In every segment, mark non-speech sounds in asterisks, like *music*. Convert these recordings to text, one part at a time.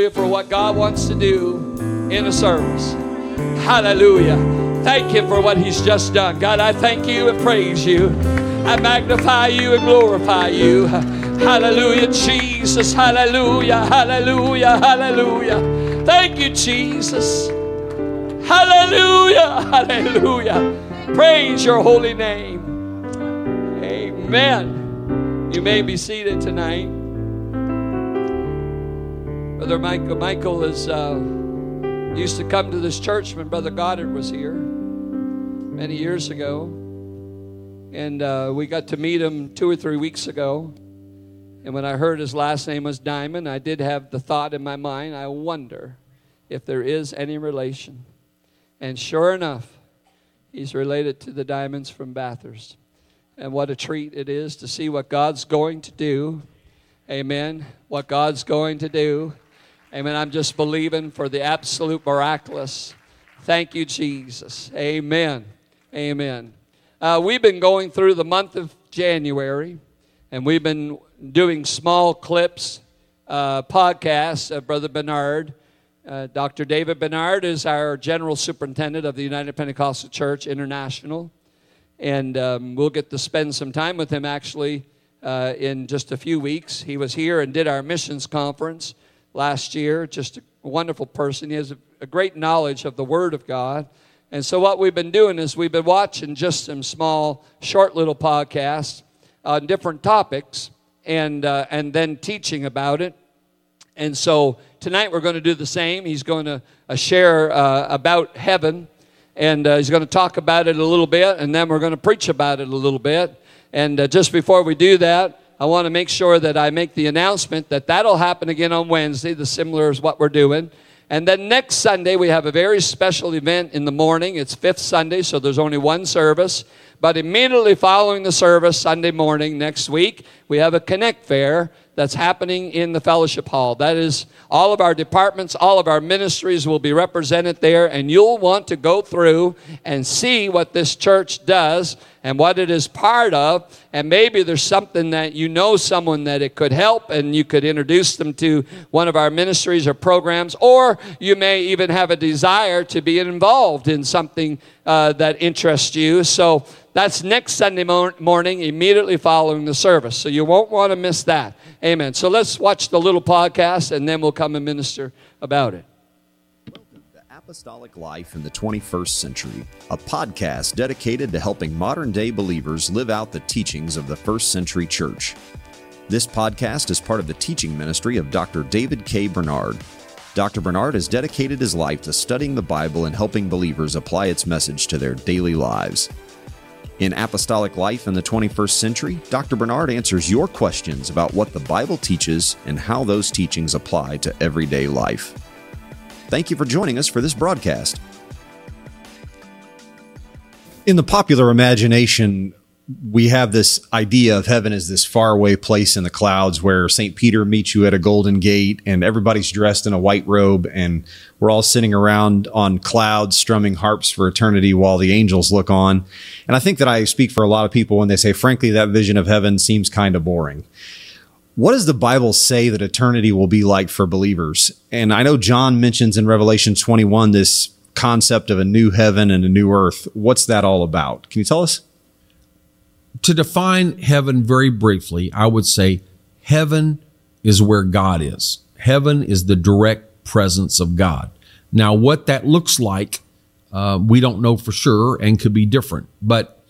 Hallelujah for what God wants to do in a service. Hallelujah. Thank Him for what He's just done. God, I thank you and praise you. I magnify you and glorify you. Hallelujah, Jesus. Hallelujah. Hallelujah. Hallelujah. Thank you, Jesus. Hallelujah. Hallelujah. Praise your holy name. Amen. You may be seated tonight. Brother Michael, Michael is uh, used to come to this church when Brother Goddard was here many years ago, and uh, we got to meet him two or three weeks ago. And when I heard his last name was Diamond, I did have the thought in my mind. I wonder if there is any relation. And sure enough, he's related to the Diamonds from Bathurst. And what a treat it is to see what God's going to do. Amen. What God's going to do. Amen. I'm just believing for the absolute miraculous. Thank you, Jesus. Amen. Amen. Uh, we've been going through the month of January, and we've been doing small clips, uh, podcasts of Brother Bernard. Uh, Dr. David Bernard is our general superintendent of the United Pentecostal Church International and um, we'll get to spend some time with him actually uh, in just a few weeks. He was here and did our missions conference last year. Just a wonderful person. He has a, great knowledge of the Word of God. And so, what we've been doing is we've been watching just some small, short little podcasts on different topics and, uh, and then teaching about it. And so, tonight we're going to do the same. He's going to uh, share uh, about heaven and uh, he's going to talk about it a little bit, and then we're going to preach about it a little bit. And uh, just before we do that, I want to make sure that I make the announcement that that'll happen again on Wednesday, the similar as what we're doing. And then next Sunday, we have a very special event in the morning. It's fifth Sunday, so there's only one service. But immediately following the service, Sunday morning next week, we have a Connect Fair that's happening in the fellowship hall. That is, all of our departments, all of our ministries will be represented there, and you'll want to go through and see what this church does and what it is part of. And maybe there's something that you know someone that it could help, and you could introduce them to one of our ministries or programs, or you may even have a desire to be involved in something uh, that interests you. So that's next Sunday morning, immediately following the service. So you won't want to miss that. Amen. So let's watch the little podcast, and then we'll come and minister about it. Welcome to Apostolic Life in the 21st Century, a podcast dedicated to helping modern day believers live out the teachings of the first century church. This podcast is part of the teaching ministry of Dr. David K. Bernard. Dr. Bernard has dedicated his life to studying the Bible and helping believers apply its message to their daily lives. In Apostolic Life in the 21st Century, Dr. Bernard answers your questions about what the Bible teaches and how those teachings apply to everyday life. Thank you for joining us for this broadcast. In the popular imagination, we have this idea of heaven as this faraway place in the clouds where St. Peter meets you at a golden gate and everybody's dressed in a white robe and we're all sitting around on clouds strumming harps for eternity while the angels look on. And I think that I speak for a lot of people when they say, frankly, that vision of heaven seems kind of boring. What does the Bible say that eternity will be like for believers? And I know John mentions in Revelation 21 this concept of a new heaven and a new earth. What's that all about? Can you tell us? To define heaven very briefly, I would say heaven is where God is. Heaven is the direct presence of God. Now, what that looks like, uh, we don't know for sure and could be different. But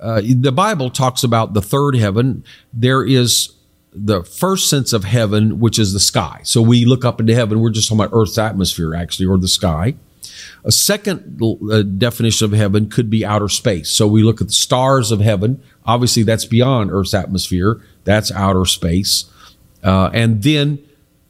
uh, the Bible talks about the third heaven. There is the first sense of heaven, which is the sky. So we look up into heaven. We're just talking about Earth's atmosphere, actually, or the sky. A second uh, definition of heaven could be outer space. So we look at the stars of heaven. Obviously, that's beyond Earth's atmosphere. That's outer space. Uh, and then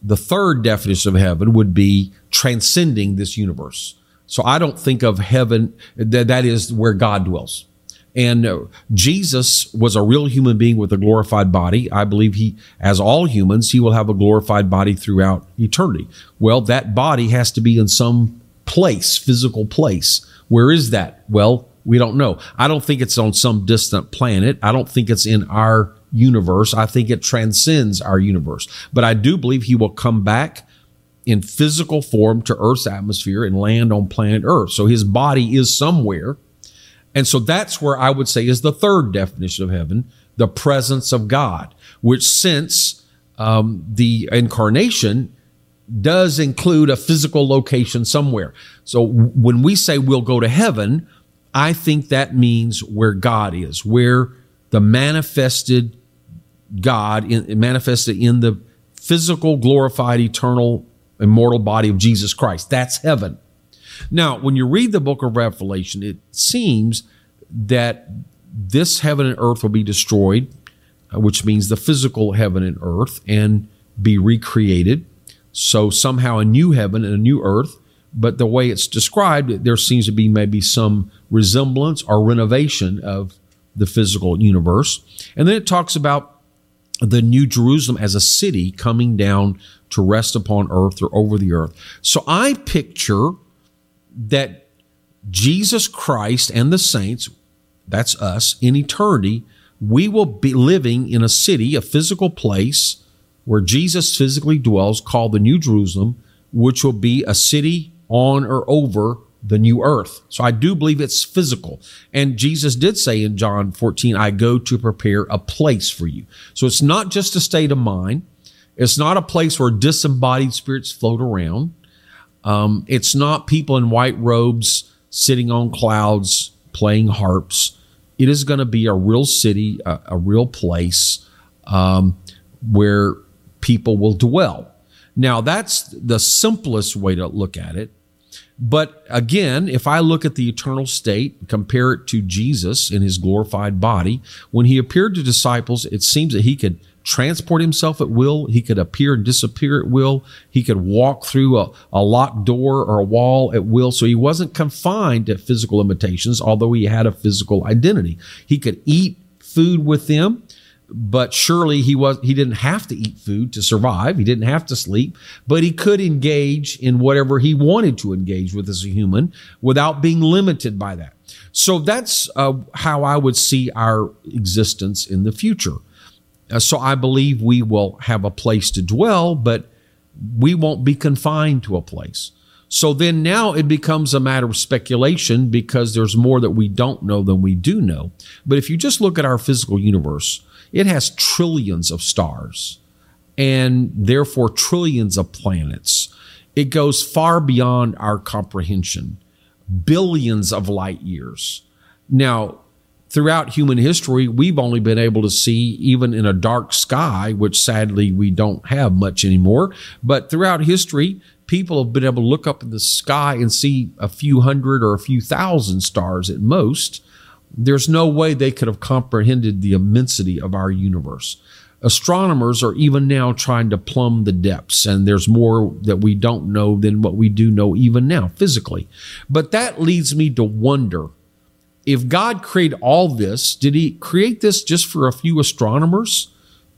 the third definition of heaven would be transcending this universe. So I don't think of heaven that that is where God dwells. And uh, Jesus was a real human being with a glorified body. I believe he, as all humans, he will have a glorified body throughout eternity. Well, that body has to be in some place, physical place. Where is that? Well, we don't know. I don't think it's on some distant planet. I don't think it's in our universe. I think it transcends our universe. But I do believe he will come back in physical form to Earth's atmosphere and land on planet Earth. So his body is somewhere. And so that's where I would say is the third definition of heaven, the presence of God, which since um, the incarnation does include a physical location somewhere. So when we say we'll go to heaven, I think that means where God is, where the manifested God in, manifested in the physical, glorified, eternal, immortal body of Jesus Christ. That's heaven. Now, when you read the book of Revelation, it seems that this heaven and earth will be destroyed, uh, which means the physical heaven and earth, and be recreated. So somehow a new heaven and a new earth. But the way it's described, there seems to be maybe some resemblance or renovation of the physical universe. And then it talks about the New Jerusalem as a city coming down to rest upon earth or over the earth. So I picture that Jesus Christ and the saints, that's us, in eternity, we will be living in a city, a physical place where Jesus physically dwells called the New Jerusalem, which will be a city on or over the new earth. So I do believe it's physical. And Jesus did say in John 14, I go to prepare a place for you. So it's not just a state of mind. It's not a place where disembodied spirits float around. Um, it's not people in white robes sitting on clouds playing harps. It is going to be a real city, a, a real place um, where people will dwell. Now, that's the simplest way to look at it. But again, if I look at the eternal state, compare it to Jesus in his glorified body, when he appeared to disciples, it seems that he could transport himself at will. He could appear and disappear at will. He could walk through a, a locked door or a wall at will. So he wasn't confined to physical limitations, although he had a physical identity. He could eat food with them but surely he was he didn't have to eat food to survive. He didn't have to sleep but he could engage in whatever he wanted to engage with as a human without being limited by that. So that's uh, how i would see our existence in the future. Uh, so i believe we will have a place to dwell but we won't be confined to a place. So then now it becomes a matter of speculation because there's more that we don't know than we do know. But if you just look at our physical universe it has trillions of stars and therefore trillions of planets. It goes far beyond our comprehension, billions of light years. Now, throughout human history, we've only been able to see, even in a dark sky, which sadly we don't have much anymore. But throughout history, people have been able to look up in the sky and see a few hundred or a few thousand stars at most. There's no way they could have comprehended the immensity of our universe. Astronomers are even now trying to plumb the depths, and there's more that we don't know than what we do know even now physically. But that leads me to wonder if God created all this, did He create this just for a few astronomers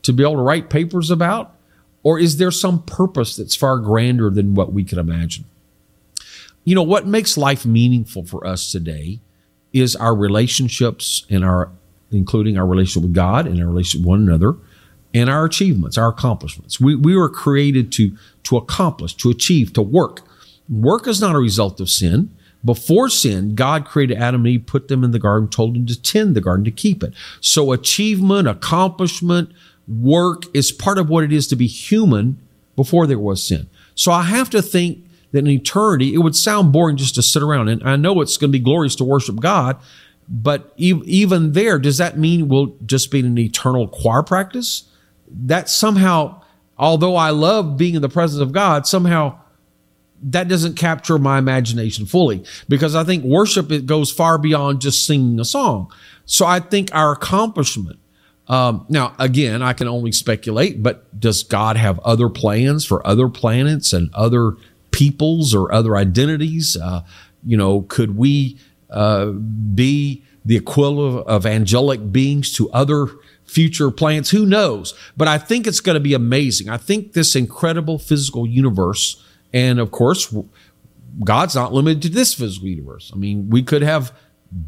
to be able to write papers about? Or is there some purpose that's far grander than what we can imagine? You know, what makes life meaningful for us today is our relationships and our including our relationship with God and our relationship with one another and our achievements, our accomplishments. We, we were created to, to accomplish, to achieve, to work. Work is not a result of sin. Before sin, God created Adam and Eve, put them in the garden, told them to tend the garden, to keep it. So achievement, accomplishment, work is part of what it is to be human before there was sin. So I have to think that in eternity, it would sound boring just to sit around. And I know it's going to be glorious to worship God, but even there, does that mean we'll just be in an eternal choir practice? That somehow, although I love being in the presence of God, somehow that doesn't capture my imagination fully because I think worship it goes far beyond just singing a song. So I think our accomplishment, Um, now, again, I can only speculate, but does God have other plans for other planets and other peoples or other identities? Uh, you know, could we uh, be the equivalent of angelic beings to other future planets? Who knows? But I think it's going to be amazing. I think this incredible physical universe, and of course, God's not limited to this physical universe. I mean, we could have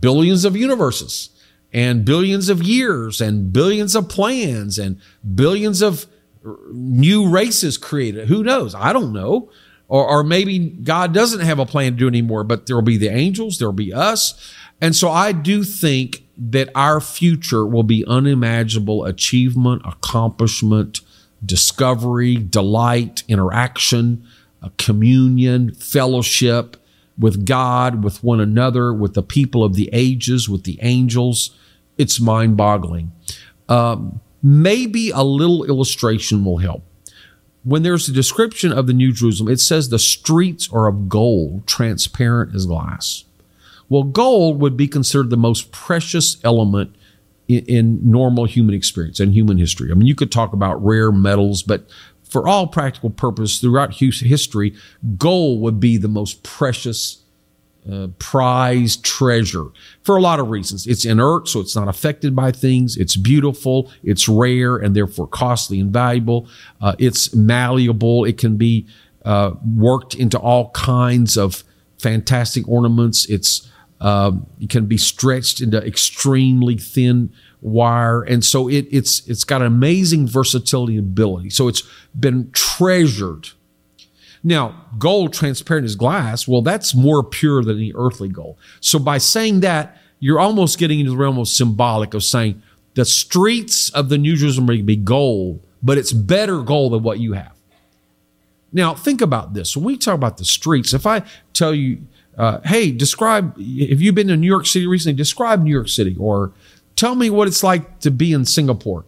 billions of universes and billions of years and billions of plans and billions of new races created. Who knows? I don't know. Or, or maybe God doesn't have a plan to do anymore, but there will be the angels, there will be us. And so I do think that our future will be unimaginable achievement, accomplishment, discovery, delight, interaction, communion, fellowship with God, with one another, with the people of the ages, with the angels. It's mind boggling. Um, maybe a little illustration will help. When there's a description of the New Jerusalem, it says the streets are of gold, transparent as glass. Well, gold would be considered the most precious element in, in, normal human experience and human history. I mean, you could talk about rare metals, but for all practical purpose, throughout history, gold would be the most precious, uh, prized treasure for a lot of reasons. It's inert, so it's not affected by things. It's beautiful, it's rare, and therefore costly and valuable. Uh, it's malleable. It can be uh, worked into all kinds of fantastic ornaments. It's um, it can be stretched into extremely thin wire, and so it, it's it's got amazing versatility and ability. So it's been treasured. Now, gold transparent as glass, well, that's more pure than any earthly gold. So by saying that, you're almost getting into the realm of symbolic of saying the streets of the New Jerusalem to be gold, but it's better gold than what you have. Now, think about this. When we talk about the streets, if I tell you uh, hey, describe, have you been to New York City recently? Describe New York City or tell me what it's like to be in Singapore.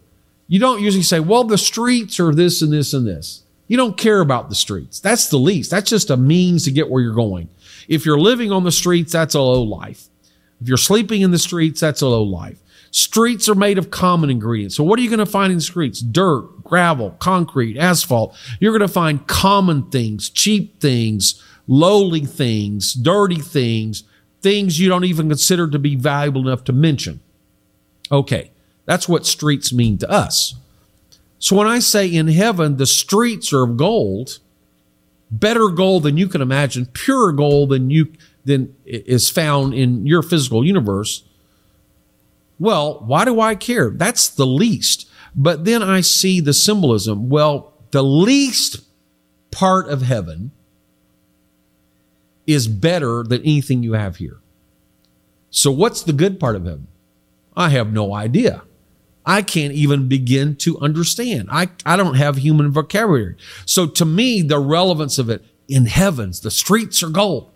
You don't usually say, well, the streets are this and this and this. You don't care about the streets. That's the least. That's just a means to get where you're going. If you're living on the streets, that's a low life. If you're sleeping in the streets, that's a low life. Streets are made of common ingredients. So what are you going to find in streets? Dirt, gravel, concrete, asphalt. You're going to find common things, cheap things, lowly things, dirty things, things you don't even consider to be valuable enough to mention. Okay, that's what streets mean to us. So when I say in heaven, the streets are of gold, better gold than you can imagine, purer gold than you than is found in your physical universe. Well, why do I care? That's the least. But then I see the symbolism. Well, the least part of heaven is better than anything you have here. So, what's the good part of heaven? I have no idea. I can't even begin to understand. I, I don't have human vocabulary. So, to me, the relevance of it in heavens, the streets are gold,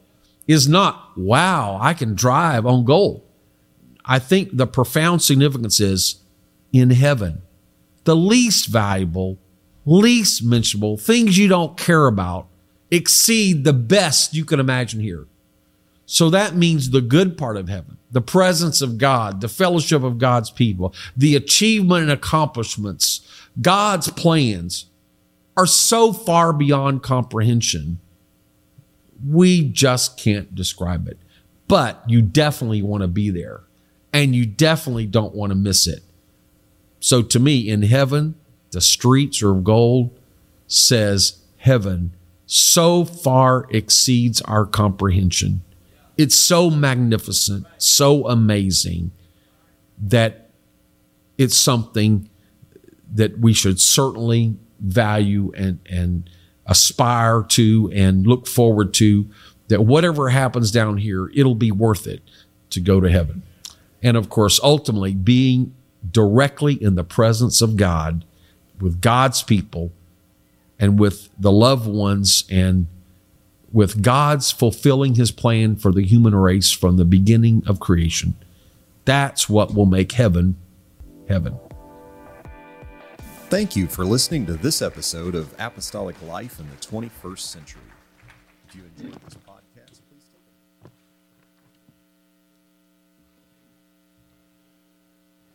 is not, wow, I can drive on gold. I think the profound significance is in heaven, the least valuable, least mentionable, things you don't care about exceed the best you can imagine here. So that means the good part of heaven, the presence of God, the fellowship of God's people, the achievement and accomplishments, God's plans are so far beyond comprehension. We just can't describe it. But you definitely want to be there and you definitely don't want to miss it. So to me, in heaven, the streets are of gold says heaven so far exceeds our comprehension. It's so magnificent, so amazing that it's something that we should certainly value and, and aspire to and look forward to. That whatever happens down here, it'll be worth it to go to heaven. And of course, ultimately being directly in the presence of God with God's people and with the loved ones and with God's fulfilling his plan for the human race from the beginning of creation. That's what will make heaven heaven. Thank you for listening to this episode of Apostolic Life in the 21st Century. If you enjoyed this podcast, please take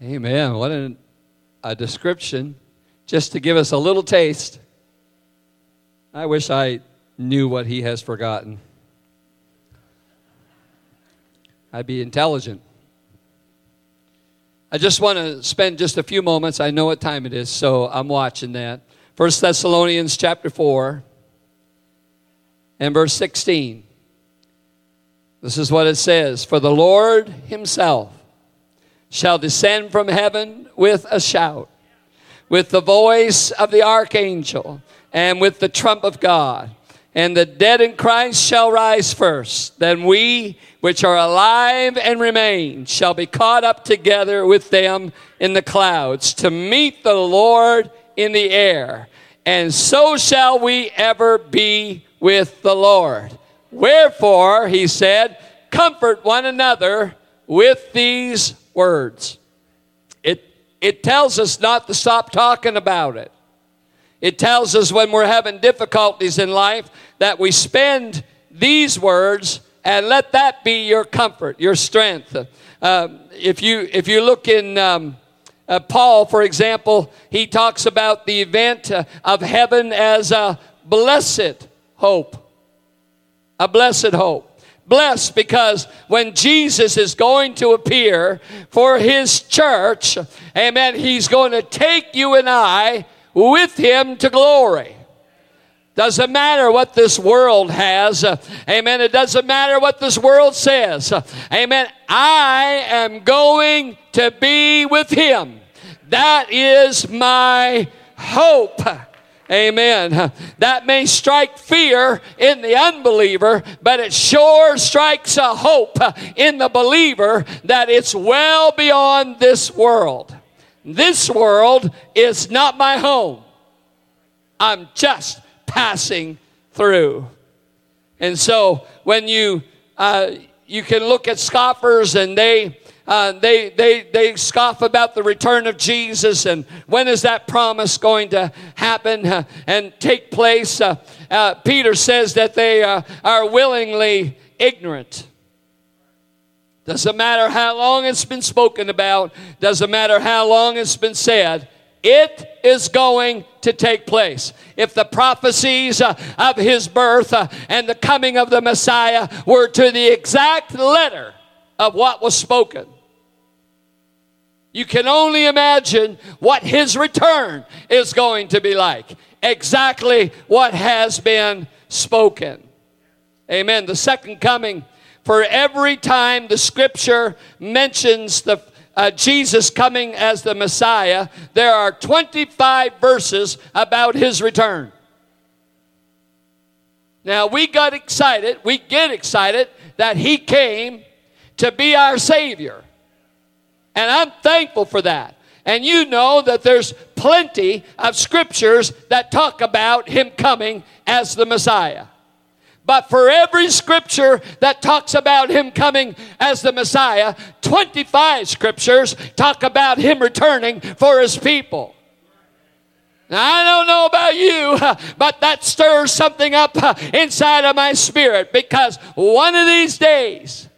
it. Amen. What an a description just to give us a little taste. I wish I knew what he has forgotten. I'd be intelligent. I just want to spend just a few moments. I know what time it is, so I'm watching that. First Thessalonians chapter 4 and verse 16. This is what it says For the Lord himself shall descend from heaven with a shout, with the voice of the archangel, and with the trump of God. And the dead in Christ shall rise first. Then we, which are alive and remain, shall be caught up together with them in the clouds to meet the Lord in the air. And so shall we ever be with the Lord. Wherefore, he said, comfort one another with these words. It, it tells us not to stop talking about it. It tells us when we're having difficulties in life that we spend these words and let that be your comfort, your strength. Uh, if you if you look in um, uh, Paul, for example, he talks about the event uh, of heaven as a blessed hope, a blessed hope. Blessed because when Jesus is going to appear for his church, amen, he's going to take you and I with him to glory. Doesn't matter what this world has. Uh, amen. It doesn't matter what this world says. Uh, amen. I am going to be with him. That is my hope. Amen. That may strike fear in the unbeliever, but it sure strikes a hope in the believer that it's well beyond this world. This world is not my home. I'm just passing through. And so when you uh, you can look at scoffers and they uh, they, they, they scoff about the return of Jesus and when is that promise going to happen uh, and take place. Uh, uh Peter says that they uh, are willingly ignorant. Doesn't matter how long it's been spoken about, doesn't matter how long it's been said, it is going to take place. If the prophecies uh, of his birth uh, and the coming of the Messiah were to the exact letter of what was spoken, you can only imagine what his return is going to be like. Exactly what has been spoken. Amen. The second coming, for every time the scripture mentions the uh, Jesus coming as the Messiah, there are 25 verses about his return. Now, we got excited, we get excited that he came to be our Savior. And I'm thankful for that. And you know that there's plenty of scriptures that talk about him coming as the Messiah. But for every scripture that talks about him coming as the Messiah, 25 scriptures talk about him returning for his people. Now, I don't know about you, *laughs* but that stirs something up *laughs* inside of my spirit because one of these days,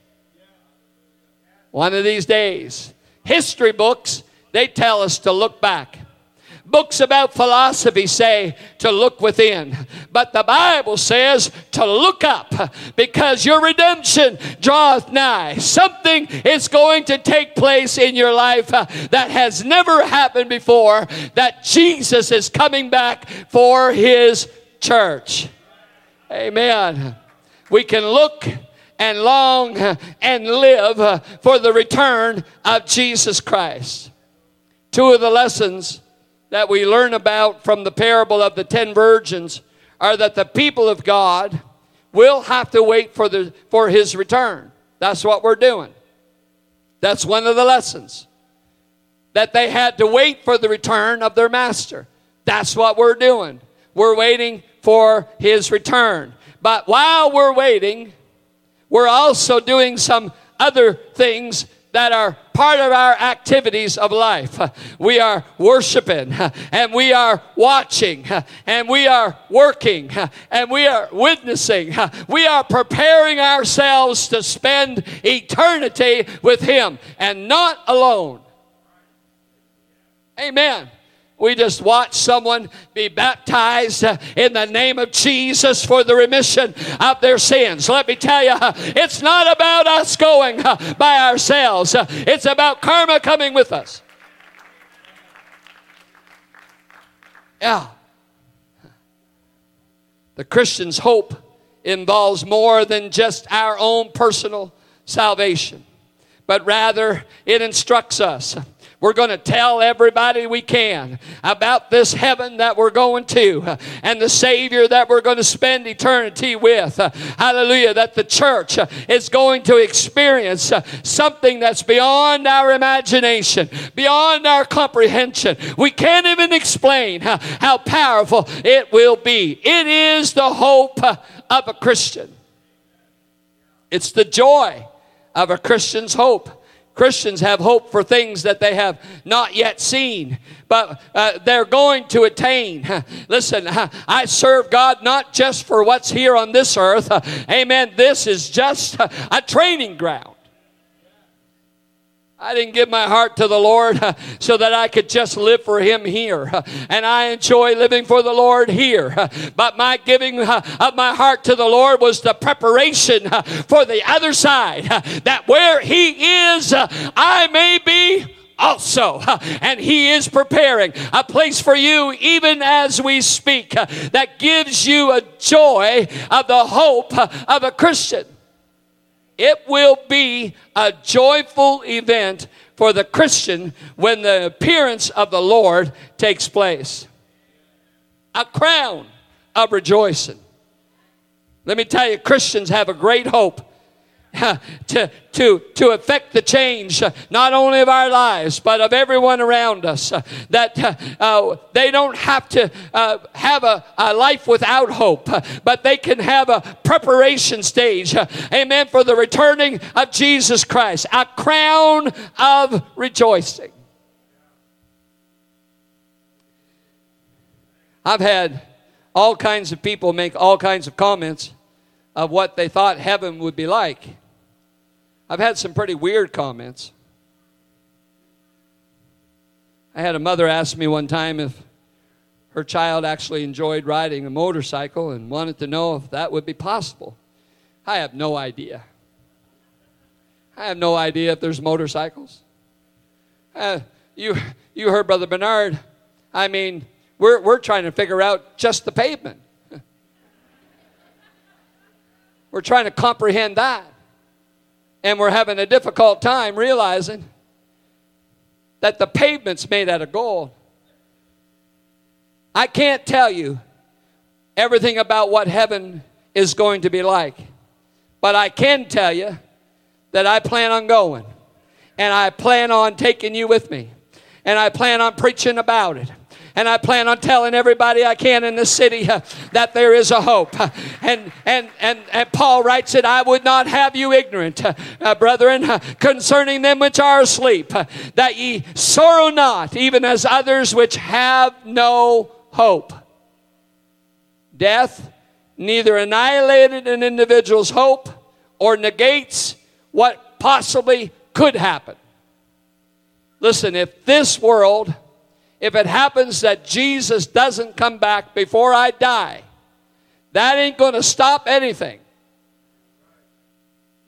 one of these days, History books, they tell us to look back. Books about philosophy say to look within, but the Bible says to look up because your redemption draweth nigh. Something is going to take place in your life uh, that has never happened before, that Jesus is coming back for his church. Amen. We can look and long and live for the return of Jesus Christ. Two of the lessons that we learn about from the parable of the ten virgins are that the people of God will have to wait for, the, for his return. That's what we're doing. That's one of the lessons. That they had to wait for the return of their master. That's what we're doing. We're waiting for his return. But while we're waiting, we're also doing some other things that are part of our activities of life. We are worshiping and we are watching and we are working and we are witnessing. We are preparing ourselves to spend eternity with Him and not alone. Amen. We just watch someone be baptized uh, in the name of Jesus for the remission of their sins. Let me tell you, uh, it's not about us going uh, by ourselves, it's about karma coming with us. Yeah. The Christian's hope involves more than just our own personal salvation, but rather it instructs us we're going to tell everybody we can about this heaven that we're going to and the Savior that we're going to spend eternity with. Hallelujah. That the church is going to experience something that's beyond our imagination, beyond our comprehension. We can't even explain how powerful it will be. It is the hope of a Christian, it's the joy of a Christian's hope. Christians have hope for things that they have not yet seen, but uh, they're going to attain. *laughs* Listen, *laughs* I serve God not just for what's here on this earth. *laughs* Amen. This is just a training ground. I didn't give my heart to the Lord *laughs* so that I could just live for Him here. *laughs* And I enjoy living for the Lord here. *laughs* But my giving of my heart to the Lord was the preparation for the other side. That where He is, I may be also. And He is preparing a place for you even as we speak that gives you a joy of the hope of a Christian. It will be a joyful event for the Christian when the appearance of the Lord takes place. A crown of rejoicing. Let me tell you, Christians have a great hope *laughs* to, to, to affect the change uh, not only of our lives but of everyone around us uh, that uh, uh, they don't have to uh, have a, a, life without hope but they can have a preparation stage amen for the returning of jesus christ a crown of rejoicing. I've had all kinds of people make all kinds of comments of what they thought heaven would be like I've had some pretty weird comments. I had a mother ask me one time if her child actually enjoyed riding a motorcycle and wanted to know if that would be possible. I have no idea. I have no idea if there's motorcycles. Uh, you, you heard Brother Bernard. I mean, we're, we're trying to figure out just the pavement. We're trying to comprehend that. And we're having a difficult time realizing that the pavement's made out of gold. I can't tell you everything about what heaven is going to be like, but I can tell you that I plan on going, and I plan on taking you with me, and I plan on preaching about it. And I plan on telling everybody I can in this city uh, that there is a hope. Uh, and, and, and, and Paul writes it I would not have you ignorant, uh, uh brethren, uh, concerning them which are asleep, that ye sorrow not, even as others which have no hope. Death neither annihilated an individual's hope or negates what possibly could happen. Listen, if this world if it happens that Jesus doesn't come back before I die, that ain't going to stop anything.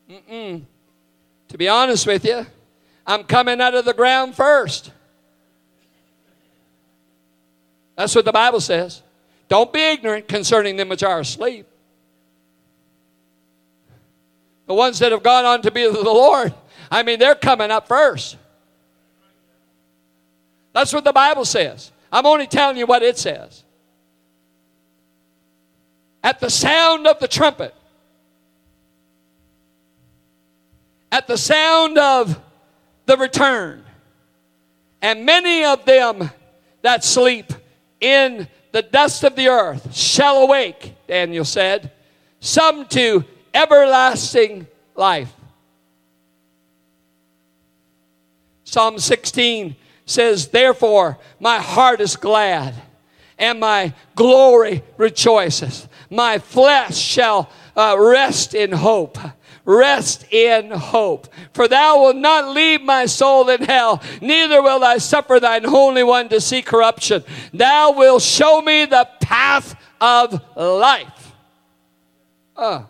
Mm-mm. To be honest with you, I'm coming out of the ground first. That's what the Bible says. Don't be ignorant concerning them which are asleep. The ones that have gone on to be with the Lord, I mean, they're coming up first. That's what the Bible says. I'm only telling you what it says. At the sound of the trumpet, at the sound of the return, and many of them that sleep in the dust of the earth shall awake, Daniel said, some to everlasting life. Psalm 16 says, Therefore, my heart is glad and my glory rejoices. My flesh shall uh, rest in hope. rest in hope. For thou wilt not leave my soul in hell, neither will I suffer thine holy one to see corruption. Thou wilt show me the path of life. Uh,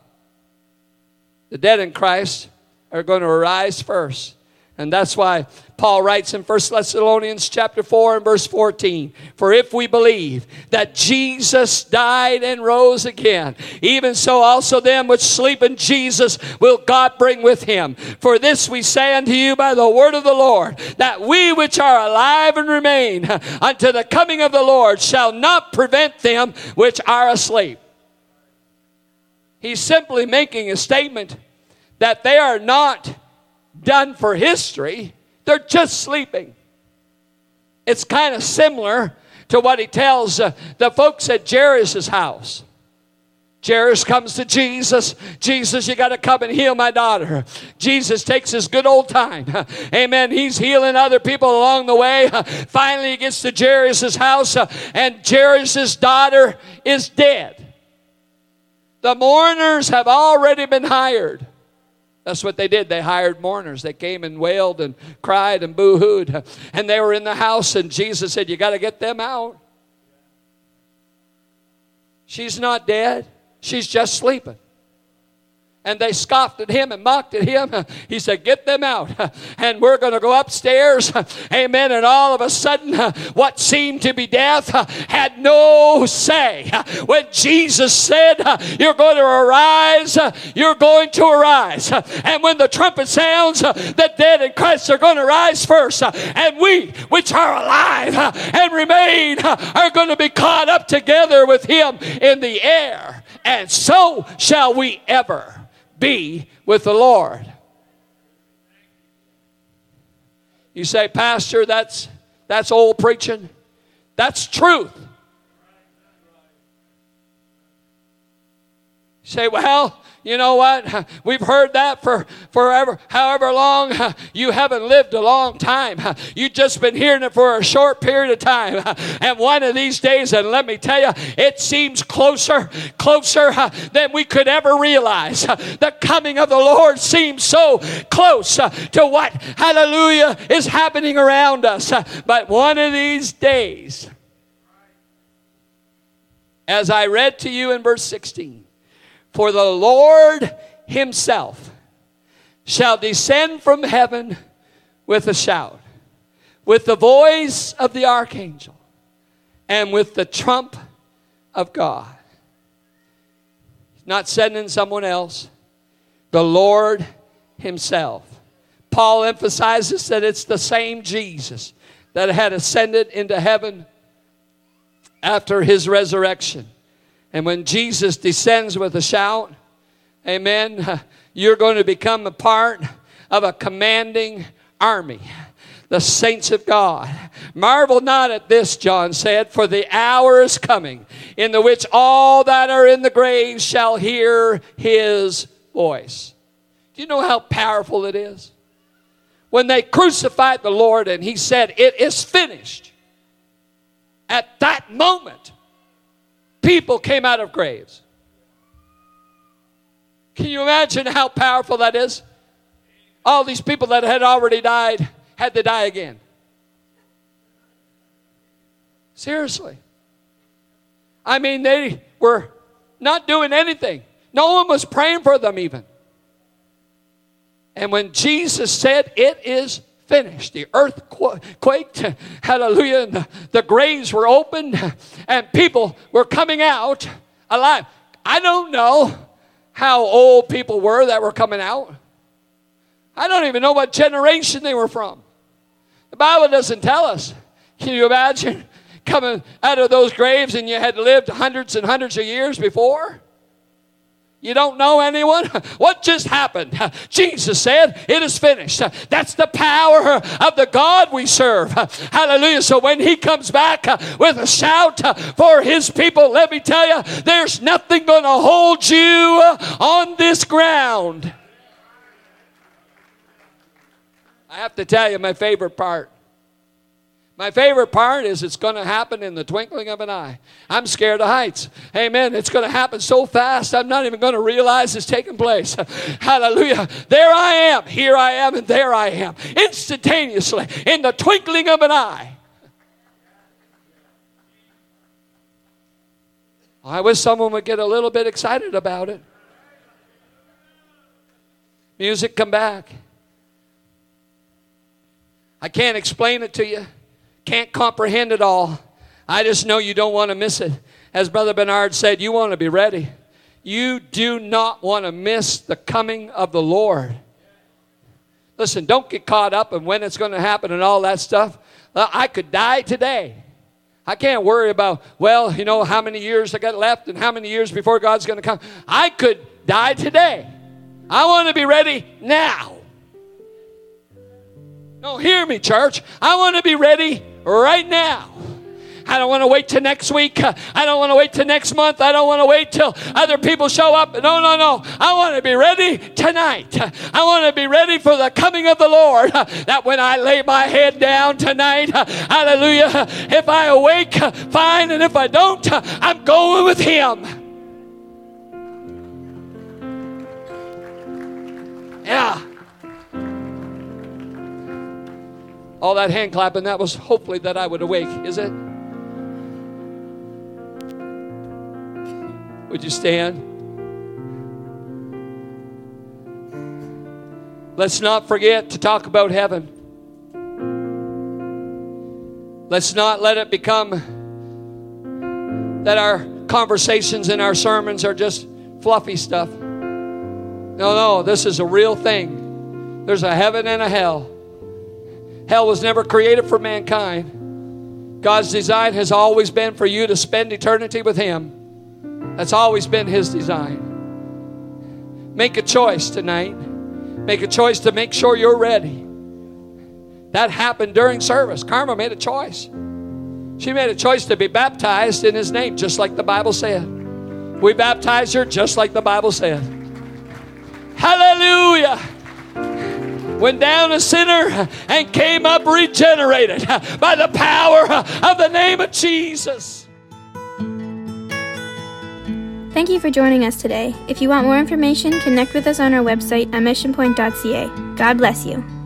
the dead in Christ are going to arise first. And that's why Paul writes in 1 Thessalonians chapter 4 and verse 14, For if we believe that Jesus died and rose again, even so also them which sleep in Jesus will God bring with him. For this we say unto you by the word of the Lord, that we which are alive and remain unto the coming of the Lord shall not prevent them which are asleep. He's simply making a statement that they are not done for history, they're just sleeping. It's kind of similar to what he tells uh, the folks at Jairus' house. Jairus comes to Jesus. Jesus, you got to come and heal my daughter. Jesus takes his good old time. *laughs* Amen. He's healing other people along the way. *laughs* Finally, he gets to Jairus' house, uh, and Jairus' daughter is dead. The mourners have already been hired. That's what they did. They hired mourners. They came and wailed and cried and boo hooed. And they were in the house, and Jesus said, You got to get them out. She's not dead, she's just sleeping and they scoffed at him and mocked at him. He said, Get them out. And we're going to go upstairs. Amen. And all of a sudden, what seemed to be death had no say. When Jesus said, You're going to arise, you're going to arise. And when the trumpet sounds, the dead in Christ are going to rise first. And we, which are alive and remain, are going to be caught up together with him in the air. And so shall we ever be with the Lord. You say, Pastor, that's, that's old preaching. That's truth. You say, well, you know what? *laughs* We've heard that for forever, however long. *laughs* You haven't lived a long time. *laughs* You've just been hearing it for a short period of time. And one of these days, and let me tell you, it seems closer, closer than we could ever realize. The coming of the Lord seems so close uh, to what, hallelujah, is happening around us. But one of these days, as I read to you in verse 16, for the Lord himself shall descend from heaven with a shout, with the voice of the archangel, and with the trump of God. Not sending someone else, the Lord himself. Paul emphasizes that it's the same Jesus that had ascended into heaven after his resurrection. And when Jesus descends with a shout, amen, *laughs* you're going to become a part of a commanding army the saints of God. Marvel not at this, John said, for the hour is coming in the which all that are in the grave shall hear his voice. Do you know how powerful it is? When they crucified the Lord and he said, It is finished, at that moment, people came out of graves. Can you imagine how powerful that is? All these people that had already died had to die again. Seriously. I mean, they were not doing anything. No one was praying for them, even. And when Jesus said, It is finished. The earth quaked, hallelujah, and the, the graves were opened, and people were coming out alive. I don't know how old people were that were coming out. I don't even know what generation they were from. The Bible doesn't tell us. Can you imagine coming out of those graves and you had lived hundreds and hundreds of years before? You don't know anyone? What just happened? Jesus said, It is finished. That's the power of the God we serve. Hallelujah. So when He comes back with a shout for His people, let me tell you, there's nothing going to hold you on this ground. I have to tell you my favorite part. My favorite part is it's going to happen in the twinkling of an eye. I'm scared of heights. Amen. It's going to happen so fast, I'm not even going to realize it's taking place. *laughs* Hallelujah. There I am. Here I am, and there I am. Instantaneously, in the twinkling of an eye. I wish someone would get a little bit excited about it. Music, come back. I can't explain it to you can't comprehend it all. I just know you don't want to miss it. As Brother Bernard said, you want to be ready. You do not want to miss the coming of the Lord. Listen, don't get caught up in when it's going to happen and all that stuff. I could die today. I can't worry about, well, you know, how many years I got left and how many years before God's going to come. I could die today. I want to be ready now. No, hear me, church. I want to be ready right now. I don't want to wait till next week. I don't want to wait till next month. I don't want to wait till other people show up. No, no, no. I want to be ready tonight. I want to be ready for the coming of the Lord. That when I lay my head down tonight, hallelujah, if I awake, fine, and if I don't, I'm going with Him. Yeah. All that hand clapping, that was hopefully that I would awake, is it? Would you stand? Let's not forget to talk about heaven. Let's not let it become that our conversations and our sermons are just fluffy stuff. No, no, this is a real thing. There's a heaven and a hell. Hell was never created for mankind. God's design has always been for you to spend eternity with Him. That's always been His design. Make a choice tonight. Make a choice to make sure you're ready. That happened during service. Karma made a choice. She made a choice to be baptized in His name, just like the Bible said. We baptized her just like the Bible said. Hallelujah went down a sinner and came up regenerated by the power of the name of Jesus. Thank you for joining us today. If you want more information, connect with us on our website at missionpoint.ca. God bless you.